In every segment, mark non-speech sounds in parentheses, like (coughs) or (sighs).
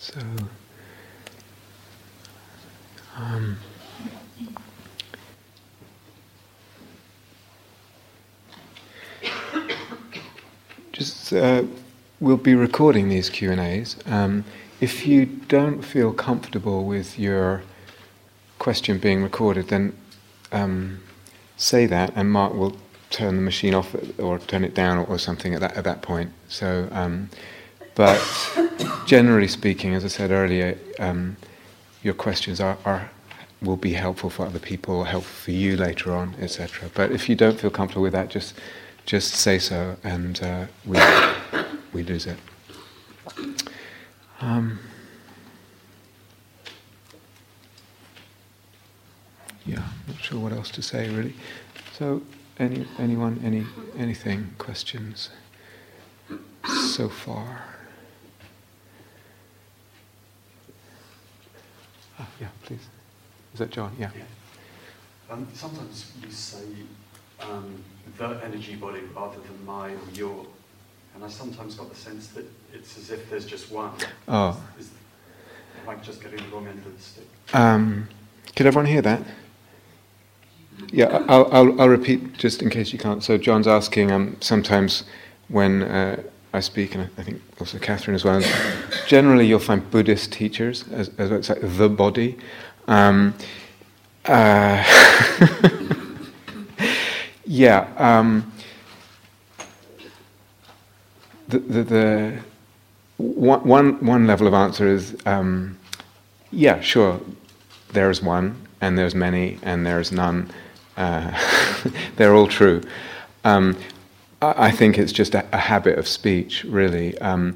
So, um, just uh, we'll be recording these Q and A's. Um, if you don't feel comfortable with your question being recorded, then um, say that, and Mark will turn the machine off or turn it down or, or something at that at that point. So, um, but generally speaking, as I said earlier, um, your questions are, are will be helpful for other people, helpful for you later on, etc. But if you don't feel comfortable with that, just just say so, and uh, we we lose it. Um, yeah, not sure what else to say really. So, any anyone, any anything, questions so far? Ah, yeah, please. Is that John? Yeah. yeah. Um, sometimes you say um, the energy body rather than my or your, and I sometimes got the sense that it's as if there's just one. Oh. Is, is, am I just getting the wrong end of the stick? Um, could everyone hear that? Yeah, I'll, I'll, I'll, repeat just in case you can't. So John's asking um, sometimes when uh, I speak, and I think also Catherine as well. Generally, you'll find Buddhist teachers as, as it's like the body. Um, uh, (laughs) yeah. Um, the, the, the one, one, level of answer is um, yeah, sure, there's one, and there's many, and there's none. Uh, (laughs) they're all true. Um, I think it's just a, a habit of speech, really. Um,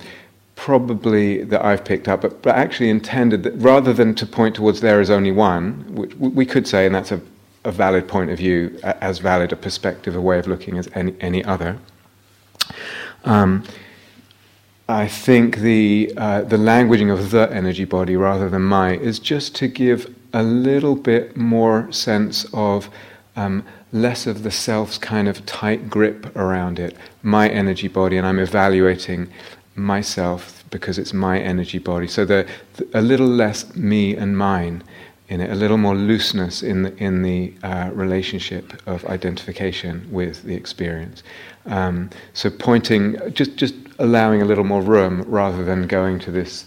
probably that I've picked up, but, but actually intended that rather than to point towards there is only one, which we could say, and that's a, a valid point of view, as valid a perspective, a way of looking as any, any other. Um, I think the uh, the languaging of the energy body rather than my is just to give a little bit more sense of um, less of the self's kind of tight grip around it, my energy body, and I'm evaluating myself because it's my energy body. So the, a little less me and mine in it, a little more looseness in the, in the uh, relationship of identification with the experience. Um, so pointing, just just allowing a little more room rather than going to this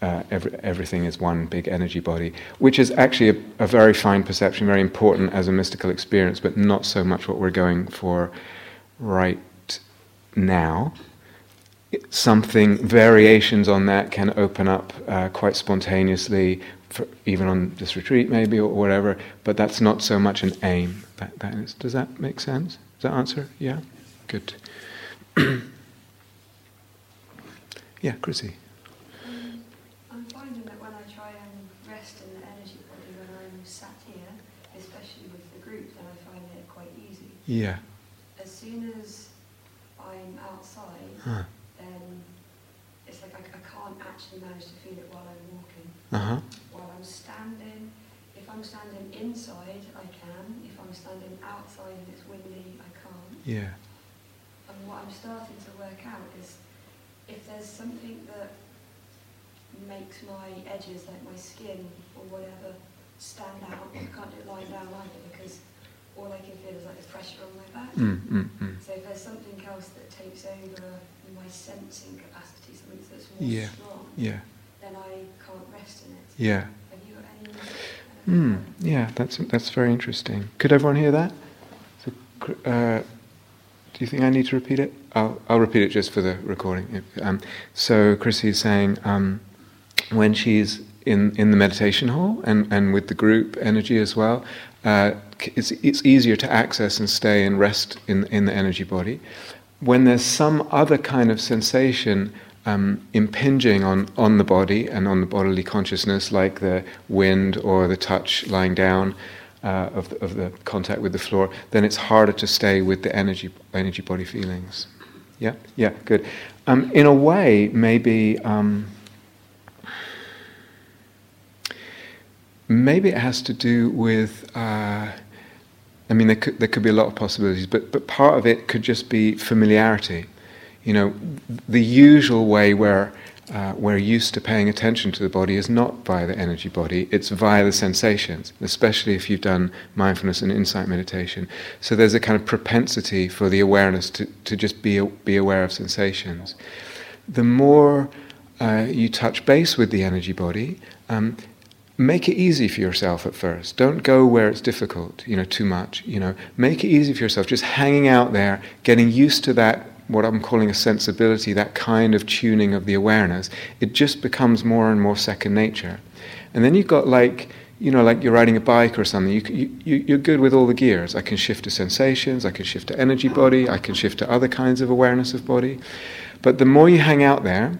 uh, every, everything is one big energy body, which is actually a, a, very fine perception, very important as a mystical experience, but not so much what we're going for right now. Something, variations on that can open up uh, quite spontaneously, for, even on this retreat maybe or whatever, but that's not so much an aim. That, that is, does that make sense? Does that answer? Yeah? Good. (clears throat) yeah, Chrissy. Yeah. As soon as I'm outside, huh. then it's like I, I, can't actually manage to feel it while I'm walking. Uh-huh. While I'm standing, if I'm standing inside, I can. If I'm standing outside and it's windy, I can't. Yeah. And what I'm starting to work out is if there's something that makes my edges, like my skin or whatever, stand out, I can't do it lying down either because all I can feel is like there's pressure on my back. Mm, mm, mm. So if there's something else that takes over my sensing capacity, something that's more yeah. strong, yeah. then I can't rest in it. Yeah. Have you got any? Mm, yeah, that's that's very interesting. Could everyone hear that? So, uh, do you think I need to repeat it? I'll, I'll repeat it just for the recording. Um, so Chrissy is saying um, when she's in, in the meditation hall and, and with the group energy as well, uh, it's, it's easier to access and stay and rest in, in the energy body. When there's some other kind of sensation um, impinging on, on the body and on the bodily consciousness, like the wind or the touch lying down uh, of, the, of the contact with the floor, then it's harder to stay with the energy, energy body feelings. Yeah? Yeah, good. Um, in a way, maybe. Um, maybe it has to do with. Uh, I mean, there could, there could be a lot of possibilities, but, but part of it could just be familiarity. You know, the usual way where uh, we're used to paying attention to the body is not via the energy body, it's via the sensations, especially if you've done mindfulness and insight meditation. So there's a kind of propensity for the awareness to, to just be, be aware of sensations. The more uh, you touch base with the energy body, um, make it easy for yourself at first. Don't go where it's difficult, you know, too much. You know, make it easy for yourself. Just hanging out there, getting used to that what I'm calling a sensibility, that kind of tuning of the awareness, it just becomes more and more second nature. And then you've got like, you know, like you're riding a bike or something, you, you, you're good with all the gears. I can shift to sensations, I can shift to energy body, I can shift to other kinds of awareness of body. But the more you hang out there,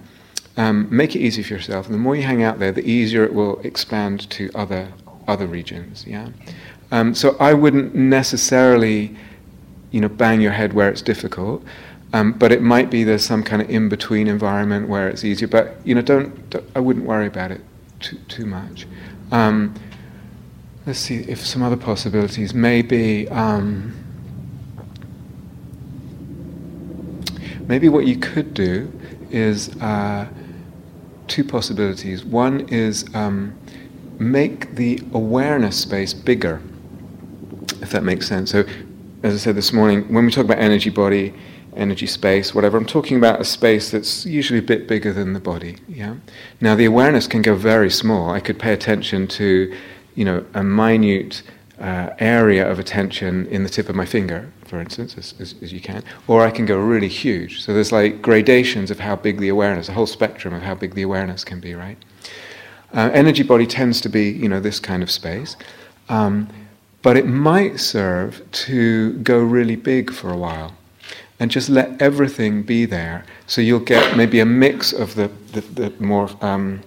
um, make it easy for yourself, and the more you hang out there, the easier it will expand to other, other regions. Yeah? Um, so I wouldn't necessarily, you know, bang your head where it's difficult. Um, but it might be there's some kind of in between environment where it's easier. But you know, don't, don't I wouldn't worry about it too too much. Um, let's see if some other possibilities. Maybe um, maybe what you could do is uh, two possibilities. One is um, make the awareness space bigger, if that makes sense. So, as I said this morning, when we talk about energy body energy space, whatever. I'm talking about a space that's usually a bit bigger than the body. Yeah. Now the awareness can go very small. I could pay attention to, you know, a minute uh, area of attention in the tip of my finger, for instance, as, as, as, you can, or I can go really huge. So there's like gradations of how big the awareness, a whole spectrum of how big the awareness can be, right? Uh, energy body tends to be, you know, this kind of space. Um, but it might serve to go really big for a while and just let everything be there. So you'll get maybe a mix of the, the, the more um,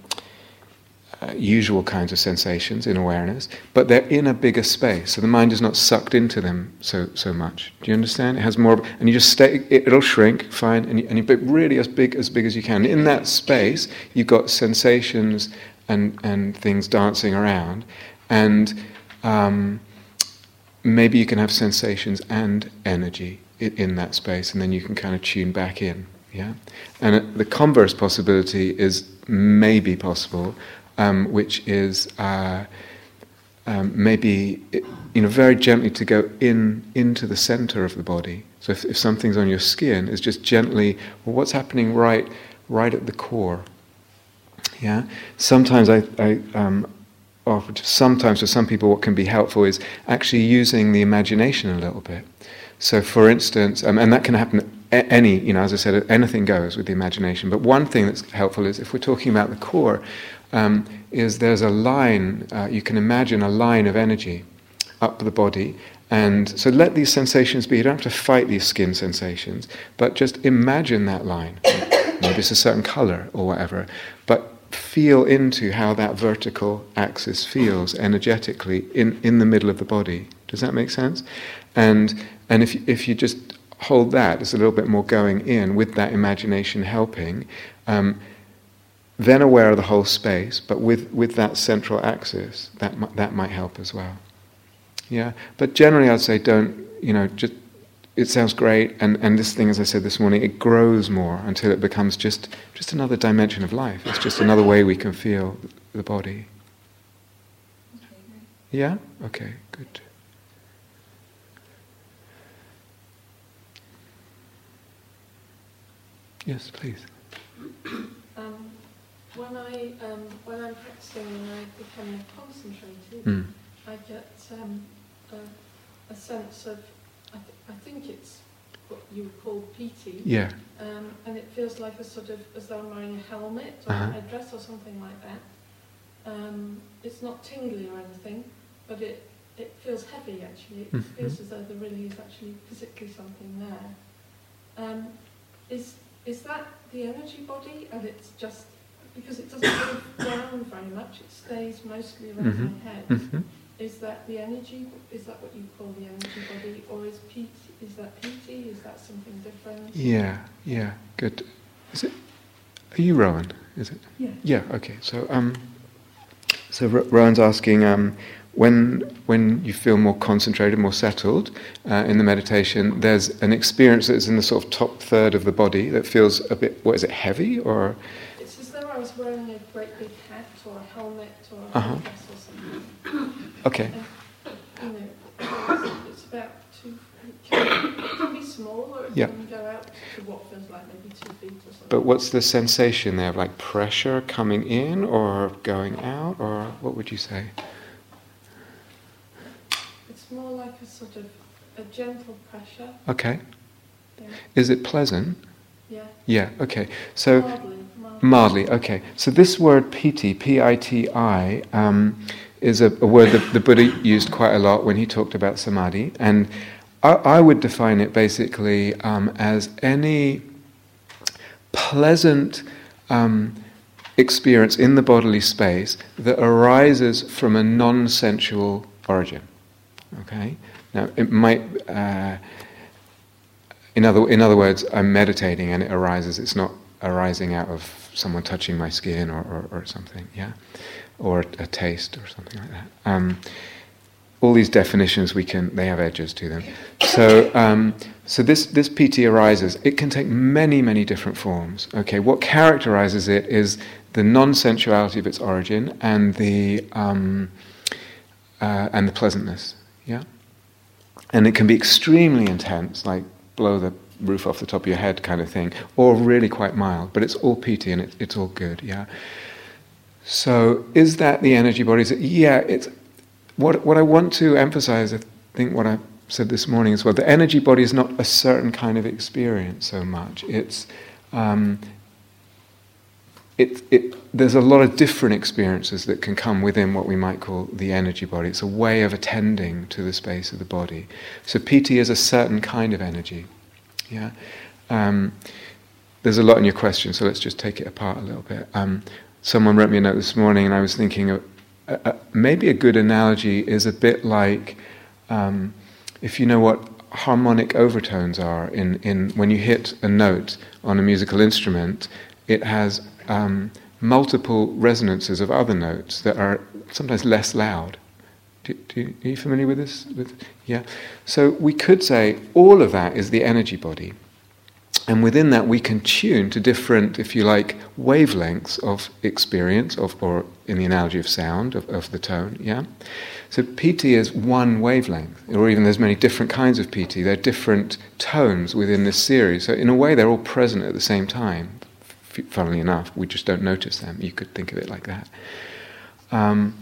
uh, usual kinds of sensations in awareness, but they're in a bigger space. So the mind is not sucked into them so, so much. Do you understand? It has more, and you just stay, it, will shrink, fine, and you, and you really as big, as big as you can. In that space, you've got sensations and, and things dancing around, and um, maybe you can have sensations and energy in that space, and then you can kind of tune back in. Yeah, and the converse possibility is maybe possible, um, which is uh, um, maybe you know very gently to go in into the center of the body. So if, if something's on your skin, is just gently. Well, what's happening right right at the core? Yeah. Sometimes I, I um, offer. Sometimes for some people, what can be helpful is actually using the imagination a little bit. So, for instance, um, and that can happen any, you know, as I said, anything goes with the imagination. But one thing that's helpful is if we're talking about the core, um, is there's a line, uh, you can imagine a line of energy up the body. And so let these sensations be. You don't have to fight these skin sensations, but just imagine that line. (coughs) Maybe it's a certain color or whatever. But feel into how that vertical axis feels energetically in, in the middle of the body. Does that make sense? And and if, if you just hold that, it's a little bit more going in with that imagination helping, um, then aware of the whole space, but with, with that central axis, that, that might help as well. Yeah, but generally I'd say don't, you know, just, it sounds great, and, and this thing, as I said this morning, it grows more until it becomes just, just another dimension of life. It's just another way we can feel the body. Yeah? Okay, good. Yes, please. When I um, when I'm practicing and I become more concentrated, mm. I get um, a, a, sense of I, th- I, think it's what you would call piti. Yeah. Um, and it feels like a sort of as though I'm wearing a helmet or uh-huh. a headdress or something like that. Um, it's not tingly or anything, but it it feels heavy actually. It mm-hmm. feels as though there really is actually physically something there. Um, is is that the energy body and it's just because it doesn't move down (coughs) very much it stays mostly around mm-hmm. my head mm-hmm. is that the energy is that what you call the energy body or is piti is that piti is that something different yeah yeah good is it are you rowan is it yeah yeah okay so um so rowan's asking um when when you feel more concentrated, more settled uh, in the meditation, there's an experience that's in the sort of top third of the body that feels a bit. What is it? Heavy or? It's as though I was wearing a great big hat or a helmet or a Uh-huh. or something. Okay. You know, it's, it's about two. It can, it can be small or Yeah. can go out to what feels like maybe two feet or something. But what's the sensation there? Like pressure coming in or going out, or what would you say? It's more like a sort of a gentle pressure. Okay. Yeah. Is it pleasant? Yeah. Yeah, okay. So, mildly, mildly. okay. So, this word piti, P I T I, um, is a, a word that the Buddha used quite a lot when he talked about samadhi. And I, I would define it basically um, as any pleasant um, experience in the bodily space that arises from a non sensual origin. Okay? Now, it might. Uh, in other, in other words, I'm meditating and it arises. It's not arising out of someone touching my skin or, or, or something, yeah? Or a, taste or something like that. Um, all these definitions, we can, they have edges to them. So, um, so this, this piti arises. It can take many, many different forms. Okay, what characterizes it is the non-sensuality of its origin and the, um, uh, and the pleasantness, yeah? And it can be extremely intense, like blow the roof off the top of your head kind of thing, or really quite mild, but it's all piti and it, it's all good, yeah? So is that the energy bodies? Yeah, it's what what I want to emphasize, I think what I said this morning as well, the energy body is not a certain kind of experience so much. It's um, it, it, there's a lot of different experiences that can come within what we might call the energy body. It's a way of attending to the space of the body. So piti is a certain kind of energy. Yeah. Um, there's a lot in your question, so let's just take it apart a little bit. Um, someone wrote me a note this morning, and I was thinking of, uh, uh, maybe a good analogy is a bit like um, if you know what harmonic overtones are in, in when you hit a note on a musical instrument, it has um, multiple resonances of other notes that are sometimes less loud. Do, do, are you familiar with this? With, yeah. So we could say all of that is the energy body. And within that, we can tune to different, if you like, wavelengths of experience, of, or in the analogy of sound, of, of the tone. Yeah. So piti is one wavelength, or even there's many different kinds of piti. There are different tones within this series. So in a way, they're all present at the same time. Funnily enough, we just don't notice them. You could think of it like that. Um,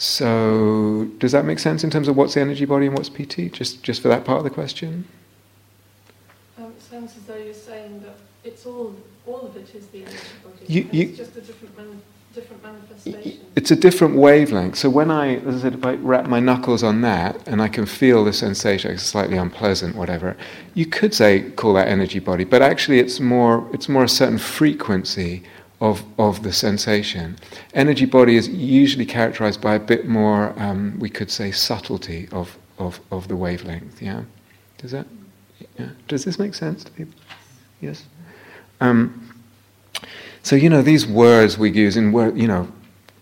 so, does that make sense in terms of what's the energy body and what's piti? Just, just for that part of the question. Um, it sounds as though you're saying that it's all, all of it is the energy body. You- you- it's just a different, man, different manifestation. It's a different wavelength. So when I, as I said, if I rap my knuckles on that and I can feel the sensation, it's slightly unpleasant, whatever, you could say call that energy body, but actually it's more, it's more a certain frequency of, of the sensation. Energy body is usually characterized by a bit more, um, we could say, subtlety of, of, of the wavelength. Yeah, does that? Yeah. Does this make sense to people? Yes. Um, so you know these words we use in word, you know,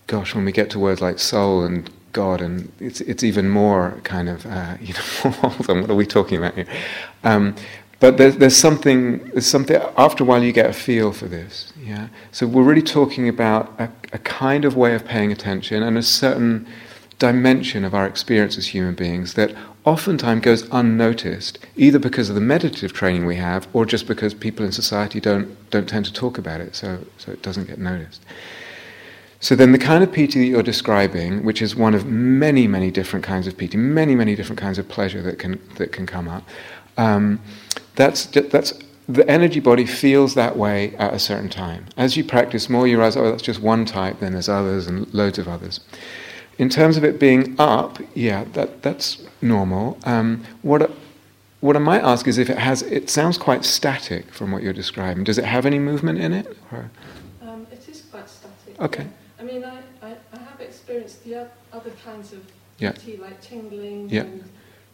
gosh, when we get to words like soul and God, and it's it's even more kind of uh, (laughs) you know, what are we talking about here? Um, but there's, there's something there's something after a while you get a feel for this, yeah. So we're really talking about a, a kind of way of paying attention and a certain dimension of our experience as human beings that oftentimes goes unnoticed, either because of the meditative training we have, or just because people in society don't don't tend to talk about it, so so it doesn't get noticed. So then, the kind of piti that you're describing, which is one of many, many different kinds of piti, many, many different kinds of pleasure that can that can come up, um, that's that's the energy body feels that way at a certain time. As you practice more, you realize, oh, that's just one type. Then there's others and loads of others. In terms of it being up, yeah, that that's normal. Um, what what I might ask is if it has. It sounds quite static from what you're describing. Does it have any movement in it? Or? Um, it is quite static. Okay. I mean, I, I, I have experienced the other kinds of Yeah. tea, like tingling Yeah. and,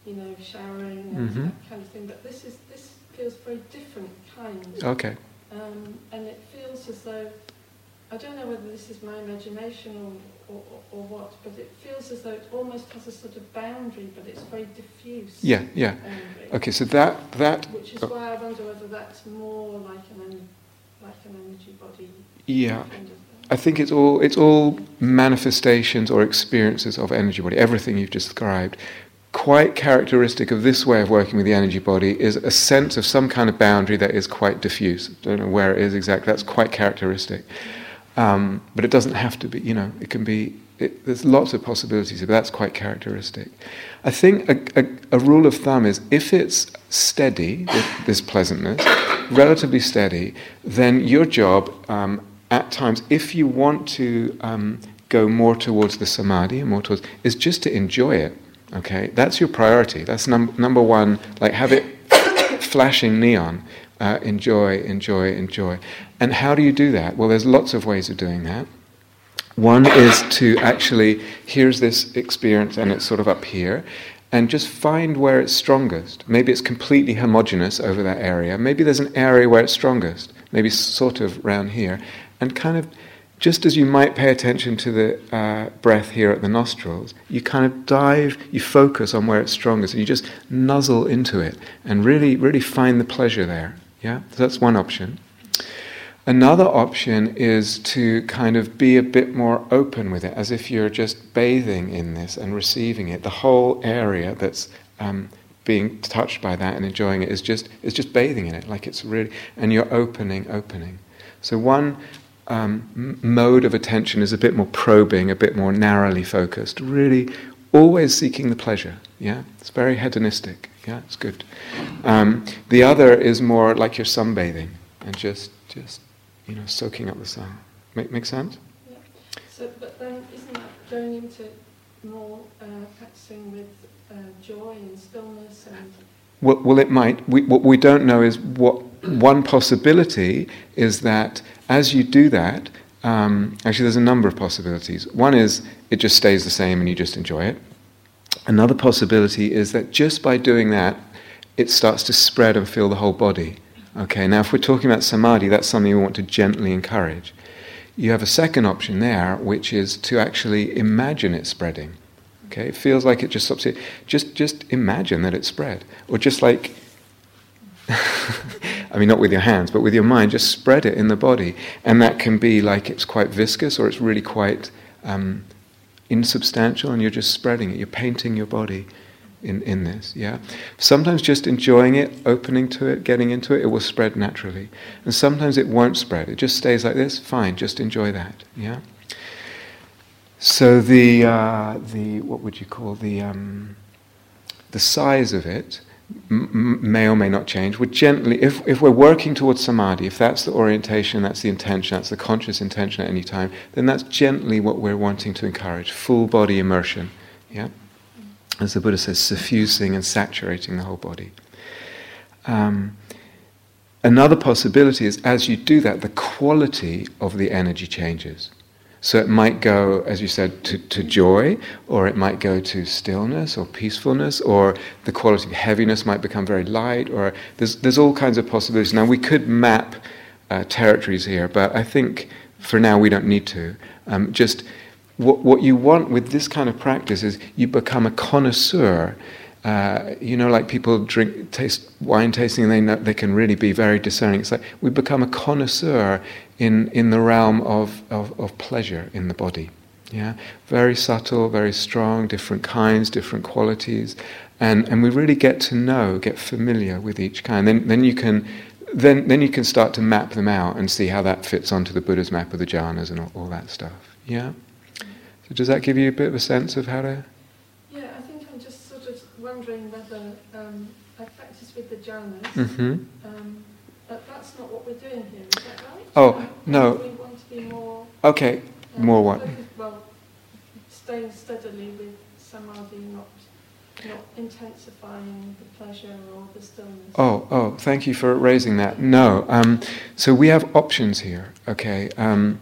you know, showering and Mhm. that kind of thing. But this is this feels very different kind. Okay. Um, and it feels as though, I don't know whether this is my imagination or, or, or what, but it feels as though it almost has a sort of boundary, but it's very diffuse. Yeah. Yeah. boundary. Okay. So that that Which is oh. why I wonder whether that's more like an, like an energy body Yeah. kind of. I think it's all it's all manifestations or experiences of energy body. Everything you've described, quite characteristic of this way of working with the energy body, is a sense of some kind of boundary that is quite diffuse. I Don't know where it is exactly. That's quite characteristic, um, but it doesn't have to be. You know, it can be. It, there's lots of possibilities, but that's quite characteristic. I think a, a, a rule of thumb is if it's steady, this, this pleasantness, relatively steady, then your job um, at times, if you want to um, go more towards the samadhi and more towards, is just to enjoy it. Okay, that's your priority. That's num- number one. Like have it flashing neon. Uh, enjoy, enjoy, enjoy. And how do you do that? Well, there's lots of ways of doing that. One is to actually, here's this experience and it's sort of up here, and just find where it's strongest. Maybe it's completely homogenous over that area. Maybe there's an area where it's strongest, maybe sort of round here. And kind of, just as you might pay attention to the uh, breath here at the nostrils, you kind of dive, you focus on where it's strongest, and you just nuzzle into it and really, really find the pleasure there. Yeah? So that's one option. Another option is to kind of be a bit more open with it, as if you're just bathing in this and receiving it. The whole area that's um, being touched by that and enjoying it is just is just bathing in it, like it's really, and you're opening, opening. So one um, mode of attention is a bit more probing, a bit more narrowly focused, really always seeking the pleasure. Yeah, it's very hedonistic. Yeah, it's good. Um, the other is more like you're sunbathing and just just you know, soaking up the sun. Make, make sense? Yeah. So, but then isn't that going into more uh, practicing with uh, joy and stillness and Well, well it might. We, what we don't know is what one possibility is that as you do that, um, actually, there's a number of possibilities. One is it just stays the same and you just enjoy it. Another possibility is that just by doing that, it starts to spread and fill the whole body. Okay, now if we're talking about samadhi, that's something we want to gently encourage. You have a second option there, which is to actually imagine it spreading. Okay, it feels like it just stops it. Just, just imagine that it spread, or just like, (laughs) I mean, not with your hands, but with your mind, just spread it in the body, and that can be like it's quite viscous, or it's really quite um, insubstantial, and you're just spreading it. You're painting your body in, in this, yeah? Sometimes just enjoying it, opening to it, getting into it, it will spread naturally. And sometimes it won't spread. It just stays like this, fine, just enjoy that, yeah? So the, uh, the what would you call, the, um, the size of it m- may or may not change. We're gently, if, if we're working towards samadhi, if that's the orientation, that's the intention, that's the conscious intention at any time, then that's gently what we're wanting to encourage, full body immersion, yeah? as the Buddha says, suffusing and saturating the whole body. Um, another possibility is as you do that, the quality of the energy changes. So it might go, as you said, to, to joy, or it might go to stillness or peacefulness, or the quality of heaviness might become very light, or there's, there's all kinds of possibilities. Now, we could map uh, territories here, but I think for now we don't need to. Um, just what, what you want with this kind of practice is you become a connoisseur. Uh, you know, like people drink, taste wine tasting, and they know, they can really be very discerning. It's like we become a connoisseur in, in the realm of, of, of pleasure in the body. Yeah, very subtle, very strong, different kinds, different qualities, and and we really get to know, get familiar with each kind. Then then you can. Then, then you can start to map them out and see how that fits onto the Buddha's map of the jhanas and all, all that stuff. Yeah? So does that give you a bit of a sense of how to? Yeah, I think I'm just sort of wondering whether um, I practice with the jhanas, Mm-hmm. um, but that's not what we're doing here, is that right? Oh, Um, no. We want to be more. Okay. um, More what? focused- Well, staying steadily with samadhi, not not intensifying the pleasure or the stillness. Oh, oh, thank you for raising that. No, um, so we have options here. Okay, um,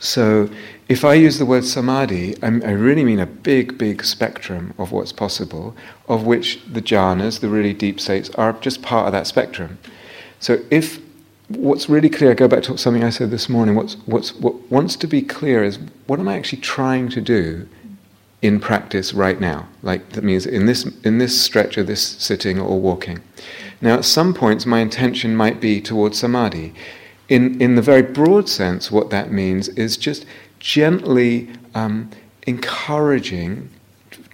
so if I use the word samadhi, I'm, I really mean a big, big spectrum of what's possible, of which the jhanas, the really deep states, are just part of that spectrum. So if what's really clear, I go back to something I said this morning. What's what's what wants to be clear is what am I actually trying to do in practice right now? Like that means in this in this stretch of this sitting or walking. Now, at some points, my intention might be towards samadhi. in, in the very broad sense, what that means is just gently um, encouraging,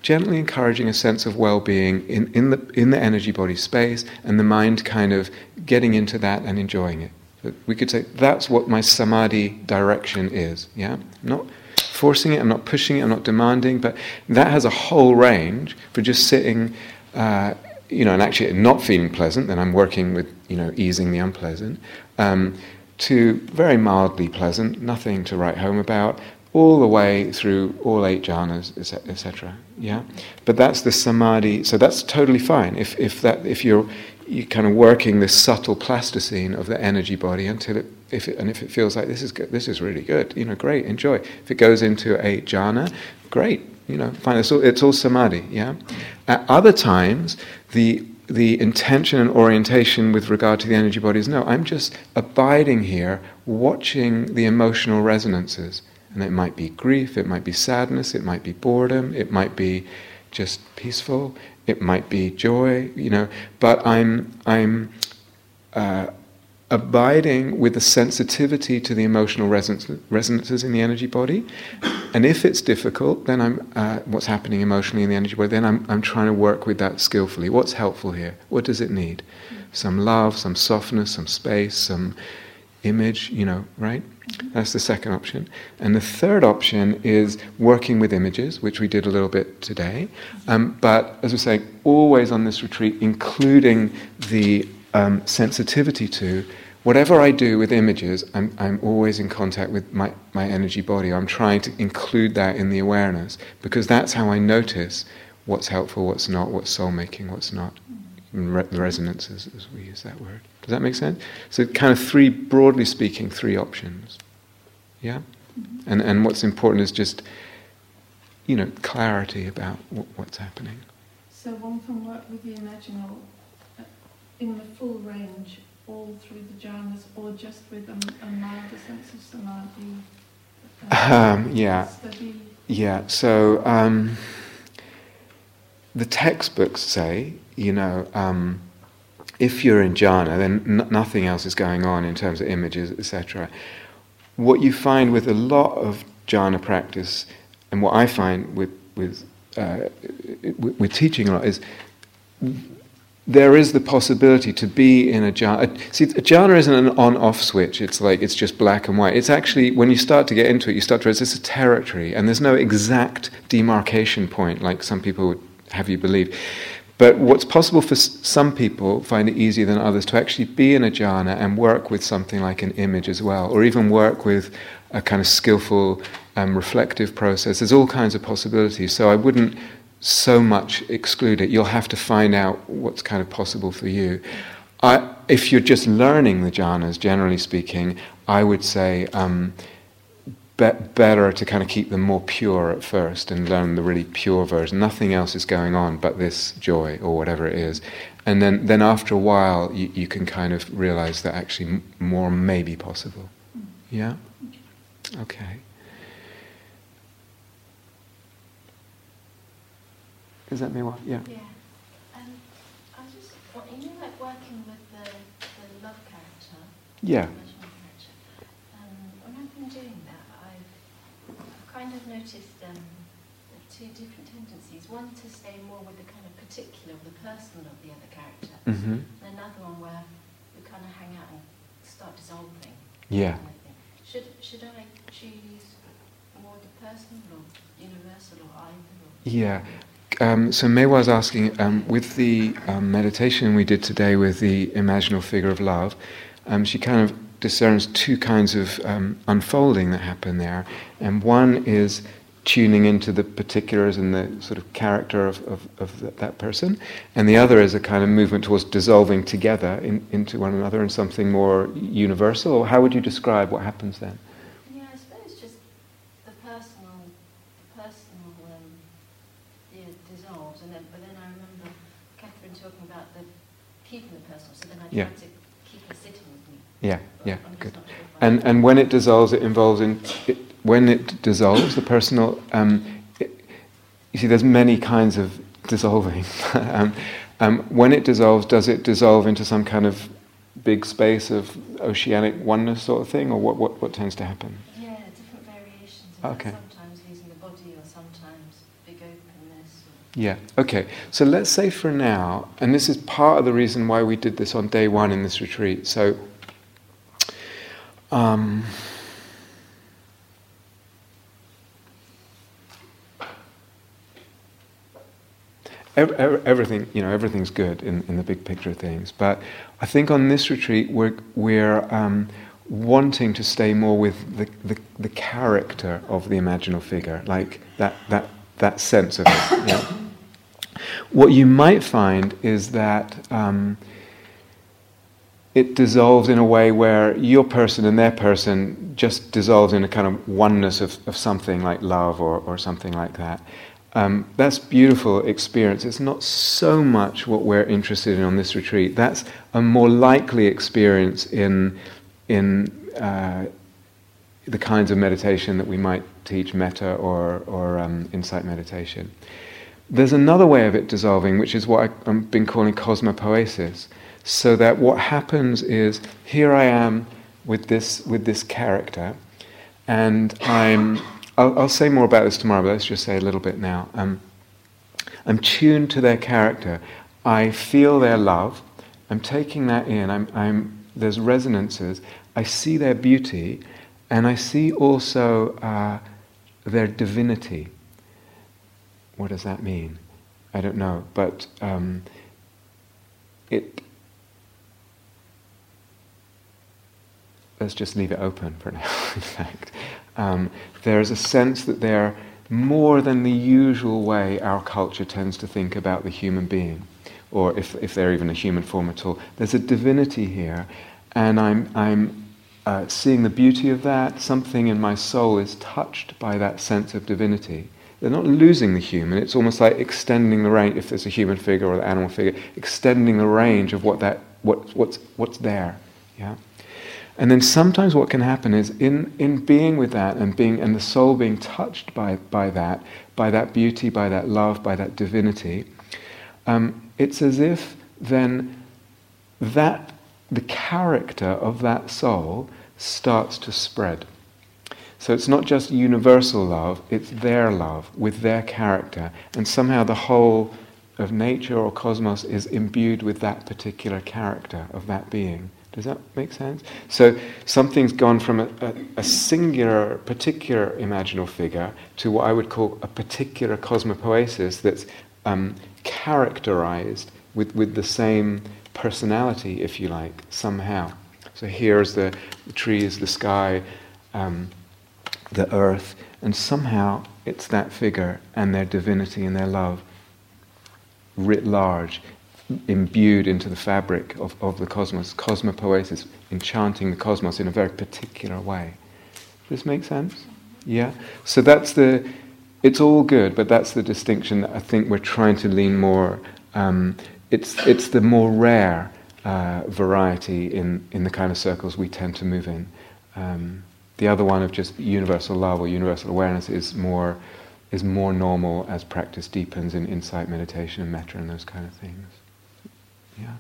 gently encouraging a sense of well-being in, in, the, in the energy body space and the mind kind of getting into that and enjoying it. But we could say that's what my samadhi direction is. Yeah, I'm not forcing it, I'm not pushing it, I'm not demanding, but that has a whole range for just sitting, uh, you know, and actually not feeling pleasant. Then I'm working with you know easing the unpleasant. Um, to very mildly pleasant, nothing to write home about, all the way through all eight jhanas, etc. Yeah, but that's the samadhi. So that's totally fine. If if that if you're you kind of working this subtle plasticine of the energy body until it if it, and if it feels like this is good, this is really good, you know, great, enjoy. If it goes into a jhana, great, you know, fine. It's all, it's all samadhi. Yeah. At other times, the the intention and orientation with regard to the energy body is no, I'm just abiding here, watching the emotional resonances. And it might be grief, it might be sadness, it might be boredom, it might be just peaceful, it might be joy, you know. But I'm, I'm uh, abiding with the sensitivity to the emotional resonances in the energy body. And if it's difficult, then I'm uh, what's happening emotionally in the energy body. Then I'm I'm trying to work with that skillfully. What's helpful here? What does it need? Some love, some softness, some space, some image. You know, right? That's the second option. And the third option is working with images, which we did a little bit today. Um, but as we say, always on this retreat, including the um, sensitivity to whatever I do with images, I'm, I'm always in contact with my, my energy body. I'm trying to include that in the awareness because that's how I notice what's helpful, what's not, what's soul making, what's not. Re- resonances, as we use that word. Does that make sense? So, kind of three, broadly speaking, three options. Yeah? Mm-hmm. And, and what's important is just, you know, clarity about what's happening. So, one can work with the imaginal in the full range all through the jhanas or just with a, a milder sense of samadhi? Um, yeah. Study? Yeah, so um, the textbooks say, you know, um, if you're in jhana, then n- nothing else is going on in terms of images, etc. What you find with a lot of jhana practice, and what I find with with uh, with teaching a lot is there is the possibility to be in a jhana. See, a jhana isn't an on-off switch. It's like it's just black and white. It's actually when you start to get into it, you start to realize it's a territory, and there's no exact demarcation point like some people would have you believe. But what's possible for some people find it easier than others to actually be in a jhana and work with something like an image as well, or even work with a kind of skillful um, reflective process. There's all kinds of possibilities. So I wouldn't so much exclude it. You'll have to find out what's kind of possible for you. I, if you're just learning the jhanas, generally speaking, I would say um, be- better to kind of keep them more pure at first and learn the really pure version. Nothing else is going on but this joy or whatever it is. And then, then after a while, you, you can kind of realize that actually more may be possible. Yeah? Okay. Is that me? Yeah. Yeah. Um, I just, you know, like working with the, the love character. Yeah. Character, um, when I've been doing that, I've, I've kind of noticed um, two different tendencies. One to stay more with the kind of particular, the personal of the other character. Mm-hmm. And another one where we kind of hang out and start dissolving. Yeah. Kind of should should I choose more the personal or universal or either? Or? Yeah um, so May was asking, um, with the um, meditation we did today with the imaginal figure of love, um, she kind of discerns two kinds of um, unfolding that happen there. And one is tuning into the particulars and the sort of character of, of, of that person, and the other is a kind of movement towards dissolving together in, into one another in something more universal. How would you describe what happens then? Yeah. to keep her sitting with me. Yeah, yeah, good. And and when it dissolves, it involves in it, when it dissolves the personal. Um, it, you see, there's many kinds of dissolving. (laughs) um, um, when it dissolves, does it dissolve into some kind of big space of oceanic oneness sort of thing, or what, what, what tends to happen? Yeah, different variations. Okay. that, Sometimes losing the body or sometimes big openness. Yeah, okay. So let's say for now, and this is part of the reason why we did this on day one in this retreat. So, um, ev- ev- everything, you know, everything's good in, in the big picture of things. But I think on this retreat, we're, we're um, wanting to stay more with the, the, the character of the imaginal figure, like that, that, that sense of it. Yeah? What you might find is that um, it dissolves in a way where your person and their person just dissolves in a kind of oneness of, of something like love or, or something like that. Um, that's beautiful experience. It's not so much what we're interested in on this retreat. That's a more likely experience in in uh, the kinds of meditation that we might teach, metta or or um, insight meditation. There's another way of it dissolving, which is what I've been calling cosmopoesis. So that what happens is here I am with this with this character, and I'm. I'll, I'll say more about this tomorrow, but let's just say a little bit now. Um, I'm tuned to their character. I feel their love. I'm taking that in. I'm, I'm, there's resonances. I see their beauty, and I see also uh, their divinity. What does that mean? I don't know, but um, it. Let's just leave it open for now. (laughs) In fact, um, there's a sense that they're more than the usual way our culture tends to think about the human being, or if, if they're even a human form at all. There's a divinity here, and I'm, I'm uh, seeing the beauty of that. Something in my soul is touched by that sense of divinity. They're not losing the human, it's almost like extending the range, if there's a human figure or an animal figure, extending the range of what that, what, what's, what's there. Yeah? And then sometimes what can happen is in, in being with that and being and the soul being touched by, by that, by that beauty, by that love, by that divinity, um, it's as if then that the character of that soul starts to spread. So it's not just universal love, it's their love with their character, and somehow the whole of nature or cosmos is imbued with that particular character of that being. Does that make sense? So something's gone from a, a, a singular, particular imaginal figure to what I would call a particular cosmopoesis that's um, characterized with, with the same personality, if you like, somehow. So here's the, trees, the sky, um, the earth, and somehow it's that figure and their divinity and their love writ large imbued into the fabric of, of the cosmos. Cosmopoesis, enchanting the cosmos in a very particular way. Does this make sense? Yeah? So that's the, it's all good, but that's the distinction that I think we're trying to lean more. Um, it's, it's the more rare uh, variety in, in the kind of circles we tend to move in. Um, the other one of just universal love or universal awareness is more, is more normal as practice deepens in insight meditation and metta and those kind of things. Yeah.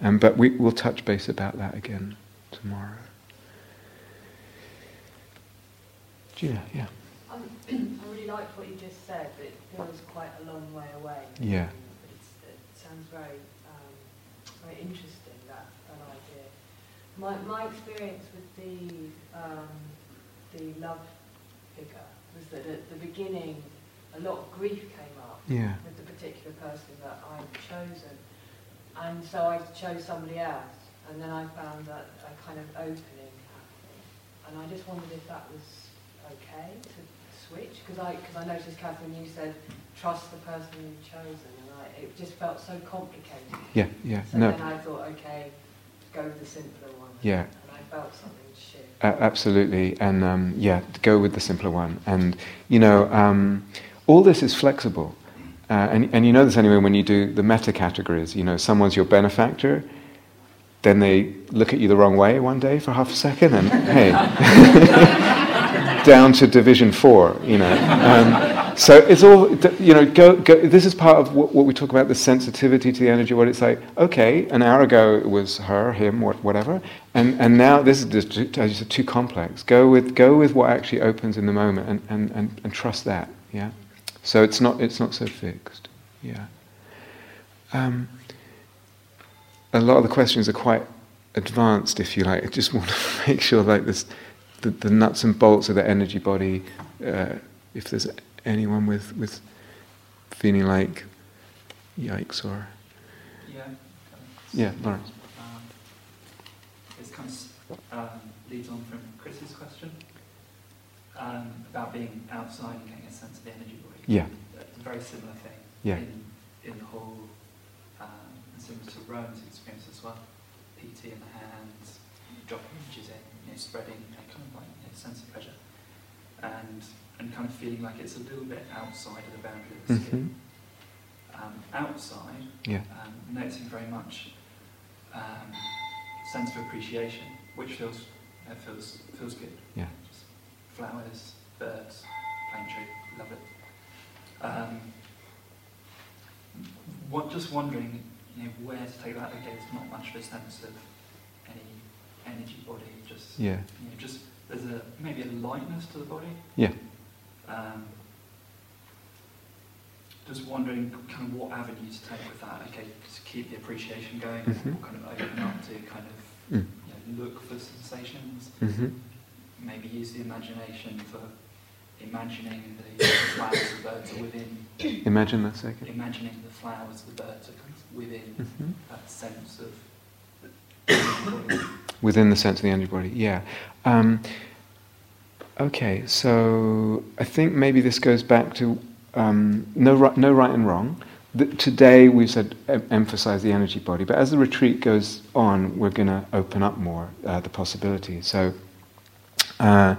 Um, but we, we'll touch base about that again tomorrow. Gina, yeah. Um, (clears throat) I really liked what you just said, but it feels quite a long way away. Yeah. But it's, it sounds very, um, very interesting, that, that idea. My, my experience with the, um, the love figure was that at the beginning, a lot of grief came up Yeah. with the particular person that I'd chosen. And so I chose somebody else, and then I found that a kind of opening happened. And I just wondered if that was okay to switch, because I, cause I noticed, Catherine, you said trust the person you've chosen, and I, it just felt so complicated. Yeah, yeah. So No. then I thought, okay, go with the simpler one. Yeah. Something. A- absolutely, and um, yeah, go with the simpler one. And you know, um, all this is flexible, uh, and and you know this anyway when you do the metta categories. You know, someone's your benefactor, then they look at you the wrong way one day for half a second, and hey, (laughs) down to division four. You know. Um, so it's all you know. Go, go. This is part of what, what, we talk about the sensitivity to the energy. What it's like. Okay, an hour ago it was her, him, whatever, and and now this is just, as you said, too complex. Go with go with what actually opens in the moment, and, and, and, and trust that. Yeah. So it's not it's not so fixed. Yeah. Um, a lot of the questions are quite advanced, if you like. I just (laughs) want to make sure, like this, the, the nuts and bolts of the energy body. Uh, if there's anyone with with feeling like yikes or yeah, yeah, Lawrence. Um, this kind of um, leads on from Chris's question um, about being outside and getting a sense of the energy body. Yeah, it's a very similar thing. Yeah. In, in the whole, um, and similar to Rowan's experience as well. piti in the hands, dropping images in, you know, spreading, know, kind of like you know, sense of pleasure, and and kind of feeling like it's a little bit outside of the boundary of the skin. Mm-hmm. Um, outside, yeah. um, noticing very much um, sense of appreciation, which feels uh, feels feels good. Yeah. Just flowers, birds, plane tree, love it. Um, what, just wondering, you know, where to take that. Okay, it's not much of a sense of any energy body. Just yeah. You know, just there's a maybe a lightness to the body. Yeah. Um, just wondering kind of what avenue to take with that. Okay, to keep the appreciation going, mm-hmm. kind of open up to kind of mm. you know, look for sensations. Mm-hmm. Maybe use the imagination for imagining the flowers the birds are within. Imagine that second. Imagining the flowers the birds are kind of within mm-hmm. that sense of. (coughs) within the sense of the energy body, yeah. Um, okay, so I think maybe this goes back to um, no, right, no right and wrong. The, today we said em- emphasize the energy body, but as the retreat goes on, we're going to open up more uh, the possibilities. So. Uh,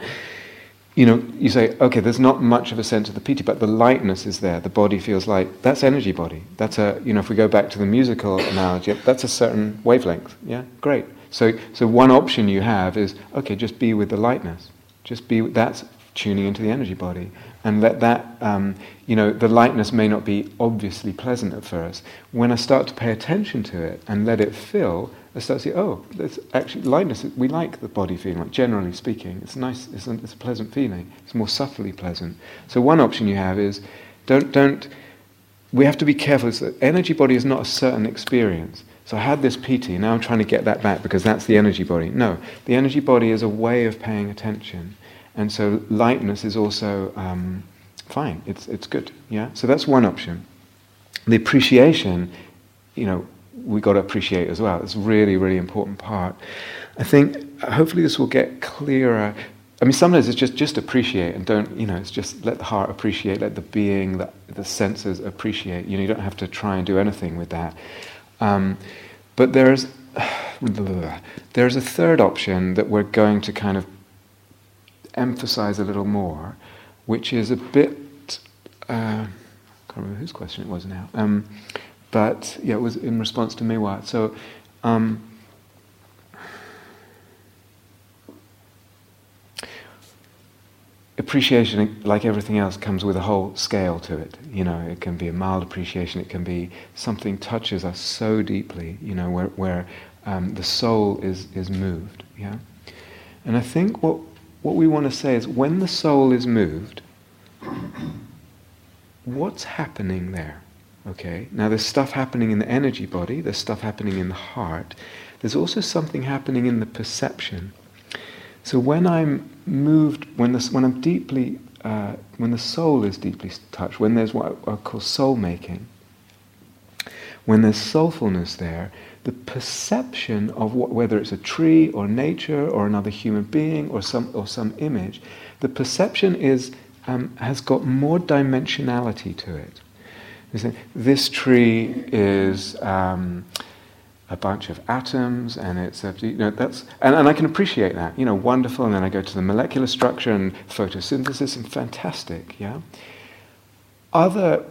you know, you say, okay, there's not much of a sense of the piti, but the lightness is there. The body feels light. That's energy body. That's a, you know, if we go back to the musical analogy, that's a certain wavelength. Yeah, great. So, so one option you have is, okay, just be with the lightness. Just be, that's tuning into the energy body. And let that, um, you know, the lightness may not be obviously pleasant at first. When I start to pay attention to it and let it fill, I start to see, oh, there's actually lightness. We like the body feeling, like generally speaking. It's nice, it's a, it's a pleasant feeling. It's more subtly pleasant. So one option you have is, don't, don't, we have to be careful. That energy body is not a certain experience. So I had this piti, now I'm trying to get that back because that's the energy body. No, the energy body is a way of paying attention. And so lightness is also um, fine, it's, it's good. Yeah? So that's one option. The appreciation, you know, we got to appreciate as well. It's a really, really important part. I think hopefully this will get clearer. I mean, sometimes it's just just appreciate and don't you know. It's just let the heart appreciate, let the being, the, the senses appreciate. You know, you don't have to try and do anything with that. Um, but there's (sighs) there's a third option that we're going to kind of emphasize a little more, which is a bit. Uh, I can't remember whose question it was now. Um, but yeah, it was in response to Mewat. So. Um, appreciation, like everything else, comes with a whole scale to it. You know, it can be a mild appreciation. It can be something touches us so deeply. You know, where where um, the soul is is moved. Yeah, and I think what what we want to say is when the soul is moved, what's happening there? Okay, now there's stuff happening in the energy body, there's stuff happening in the heart, there's also something happening in the perception. So when I'm moved, when, the, when I'm deeply, uh, when the soul is deeply touched, when there's what I call soul making, when there's soulfulness there, the perception of what, whether it's a tree or nature or another human being or some, or some image, the perception is, um, has got more dimensionality to it. This tree is um, a bunch of atoms, and it's a, you know that's and, and I can appreciate that. You know, wonderful. And then I go to the molecular structure and photosynthesis, and fantastic. Yeah. Other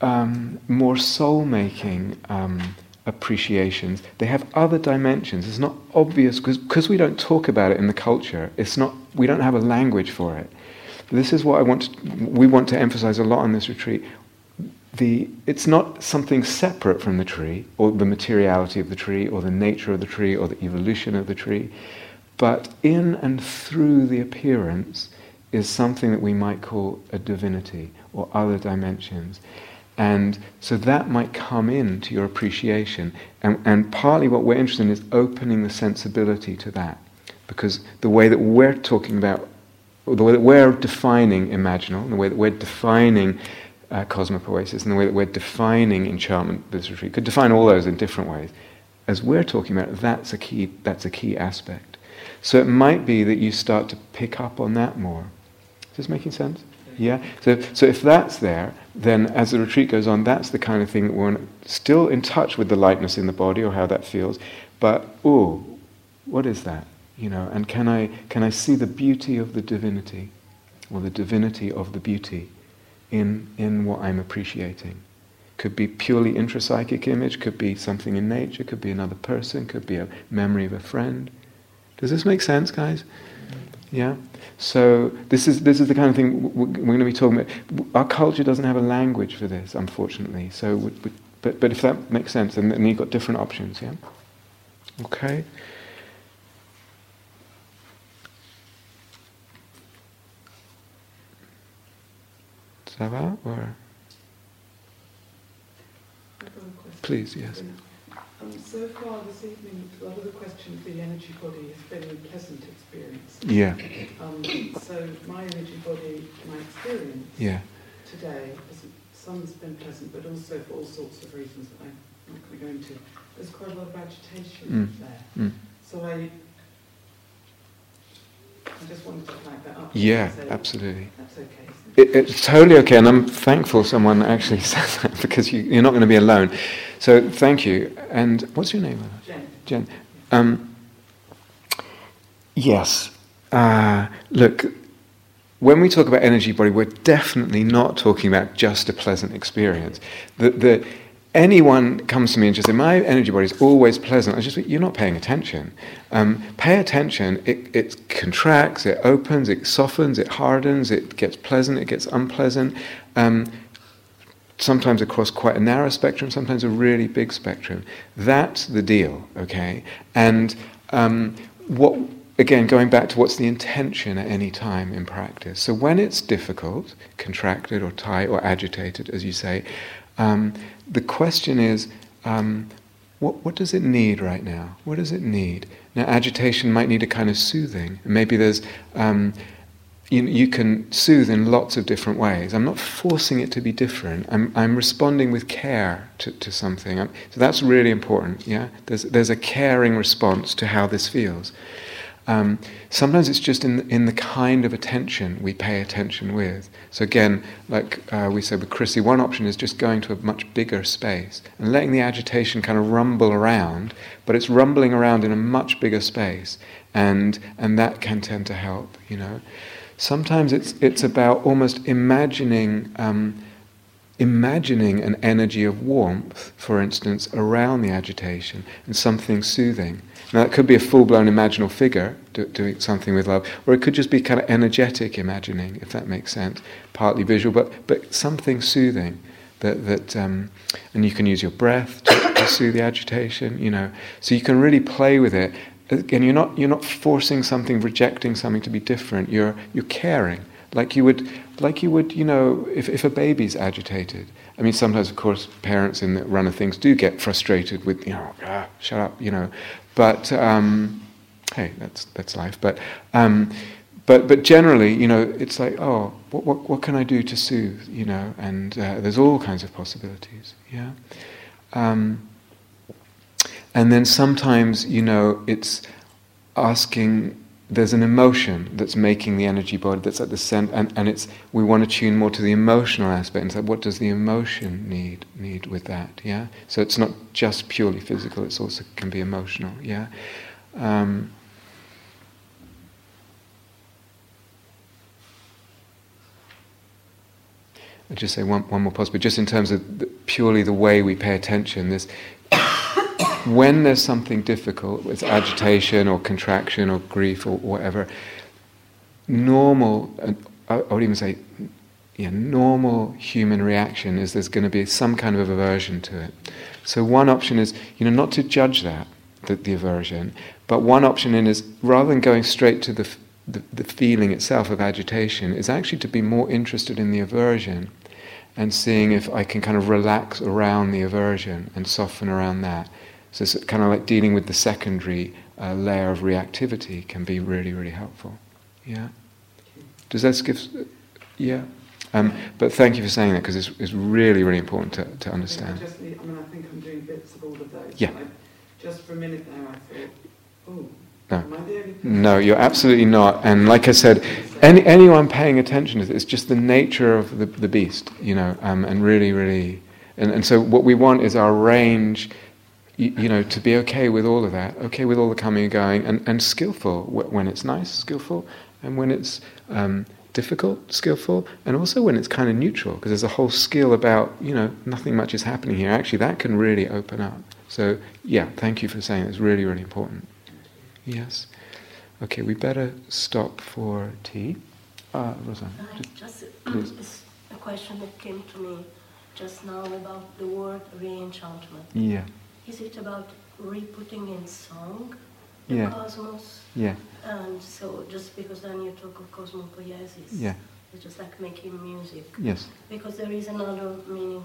um, more soul-making um, appreciations, they have other dimensions. It's not obvious because we don't talk about it in the culture. It's not we don't have a language for it. This is what I want. To, we want to emphasize a lot on this retreat. The, it's not something separate from the tree, or the materiality of the tree, or the nature of the tree, or the evolution of the tree, but in and through the appearance is something that we might call a divinity or other dimensions. And so that might come into your appreciation. And, and partly what we're interested in is opening the sensibility to that. Because the way that we're talking about, the way that we're defining imaginal, the way that we're defining uh, cosmopoiesis, and the way that we're defining enchantment, this retreat, could define all those in different ways. As we're talking about, that's a key, that's a key aspect. So it might be that you start to pick up on that more. Is this making sense? Yeah? So, so if that's there, then as the retreat goes on, that's the kind of thing that we're still in touch with the lightness in the body or how that feels. But, oh, what is that? You know, and can I, can I see the beauty of the divinity or the divinity of the beauty in, in what I'm appreciating? Could be purely intrapsychic image, could be something in nature, could be another person, could be a memory of a friend. Does this make sense, guys? Yeah? So this is this is the kind of thing we're going to be talking about. Our culture doesn't have a language for this, unfortunately. So, we, we, but but if that makes sense, then, then you've got different options. Yeah. Okay. Ça va or? Please, yes. Um, so far this evening, a lot of the questions, the energy body has been a pleasant experience. Yeah. Um, so my energy body, my experience yeah. today, some's been pleasant, but also for all sorts of reasons that I'm not going to go into. There's quite a lot of agitation mm. there. Mm. So I, I just wanted to flag that up. Yeah, absolutely. That's okay. It, it's totally okay, and I'm thankful someone actually (laughs) said that because you, you're not going to be alone. So thank you. And what's your name? Jen. Jen. Um, yes. Uh, look, when we talk about energy body, we're definitely not talking about just a pleasant experience. The, the, anyone comes to me and just say, my energy body is always pleasant, I just you're not paying attention. Um, pay attention, it, it contracts, it opens, it softens, it hardens, it gets pleasant, it gets unpleasant. Um, sometimes across quite a narrow spectrum, sometimes a really big spectrum. That's the deal, okay? And um, what, again, going back to what's the intention at any time in practice. So when it's difficult, contracted or tight or agitated, as you say, um, the question is, um, what, what does it need right now? What does it need? Now, agitation might need a kind of soothing. Maybe there's um, you, you can soothe in lots of different ways. I'm not forcing it to be different. I'm, I'm responding with care to, to something. I'm, so that's really important. Yeah, there's there's a caring response to how this feels. Um, sometimes it's just in in the kind of attention we pay attention with. So again, like uh, we said with Chrissy, one option is just going to a much bigger space and letting the agitation kind of rumble around, but it's rumbling around in a much bigger space, and and that can tend to help. You know. Sometimes it's, it's about almost imagining, um, imagining an energy of warmth, for instance, around the agitation and something soothing. Now, that could be a full blown imaginal figure do, doing something with love, or it could just be kind of energetic imagining, if that makes sense, partly visual, but, but something soothing. That, that um, and you can use your breath to, to soothe the agitation, you know. So you can really play with it again, you're not, you're not forcing something, rejecting something to be different. You're, you're caring. Like you would, like you would, you know, if, if a baby's agitated. I mean, sometimes, of course, parents in the run of things do get frustrated with, you know, ah, shut up, you know. But, um, hey, that's, that's life. But, um, but, but generally, you know, it's like, oh, what, what, what can I do to soothe, you know? And uh, there's all kinds of possibilities, yeah? Um, and then sometimes, you know, it's asking, there's an emotion that's making the energy body that's at the center, and, and it's, we want to tune more to the emotional aspect and say, what does the emotion need, need with that, yeah? So it's not just purely physical, it's also can be emotional, yeah? Um, I'll just say one, one more possibility, just in terms of the, purely the way we pay attention, this when there's something difficult, with agitation or contraction or grief or whatever, normal, I I would even say, yeah, normal human reaction is there's going to be some kind of aversion to it. So one option is, you know, not to judge that, the, the aversion, but one option in is rather than going straight to the, the the feeling itself of agitation, is actually to be more interested in the aversion and seeing if I can kind of relax around the aversion and soften around that. So it's kind of like dealing with the secondary uh, layer of reactivity can be really, really helpful. Yeah. Does that give? Yeah. Um, but thank you for saying that because it's, it's really, really important to, to I understand. just need, I mean, I think I'm doing bits of all of those. Yeah. I, just for a minute there, I thought, oh, No. am I the only? No, you're absolutely not. And like I said, any, anyone paying attention to this, it's just the nature of the, the beast, you know, um, and really, really. And, and so what we want is our range, you, you know, to be okay with all of that, okay with all the coming and going, and, and skillful when it's nice, skillful, and when it's um, difficult, skillful, and also when it's kind of neutral, because there's a whole skill about, you know, nothing much is happening here. Actually, that can really open up. So, yeah, thank you for saying it's really, really important. Yes. Okay, we better stop for tea. Uh, Rosanne. Uh, Just Please. a question that came to me just now about the word re-enchantment. Yeah, Is it about re-putting in song the Yeah. cosmos? yeah, And so just because then you talk of cosmopoiesis, yeah, it's just like making music. yes, Because there is another meaning,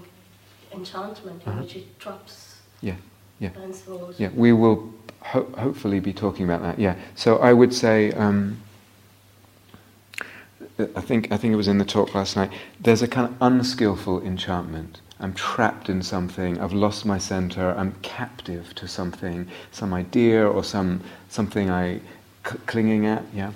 enchantment, in Uh-huh. which it traps yeah, yeah. and so yeah. We will ho- hopefully be talking about that. Yeah. So I would say, um, I think I think it was in the talk last night. There's a kind of unskillful enchantment. I'm trapped in something. I've lost my center. I'm captive to something, some idea or some something I c- clinging at. Yeah,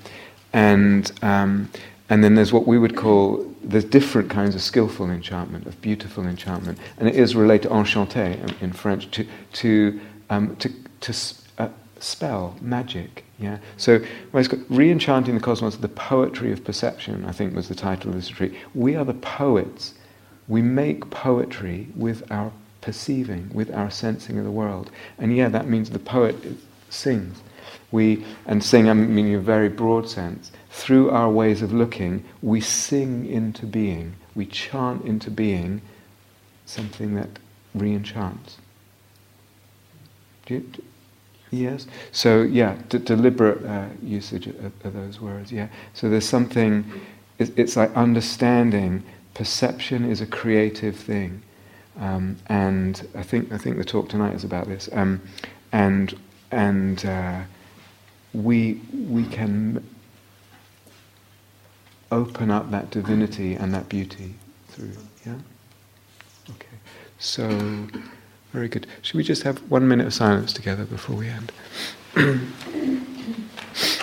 and um, and then there's what we would call there's different kinds of skillful enchantment, of beautiful enchantment, and it is related enchanté in, in French to to um, to to uh, spell magic. Yeah. So re-enchanting the cosmos, the poetry of perception. I think was the title of this retreat. We are the poets. We make poetry with our perceiving, with our sensing of the world, and yeah, that means the poet sings. We and sing. I mean, in a very broad sense. Through our ways of looking, we sing into being. We chant into being something that you, do- yes. So yeah, d- deliberate uh, usage of, of those words. Yeah. So there's something. It's, it's like understanding. Perception is a creative thing, um, and I think I think the talk tonight is about this. Um, and and uh, we we can open up that divinity and that beauty through. Yeah. Okay. So very good. Should we just have one minute of silence together before we end? (clears throat)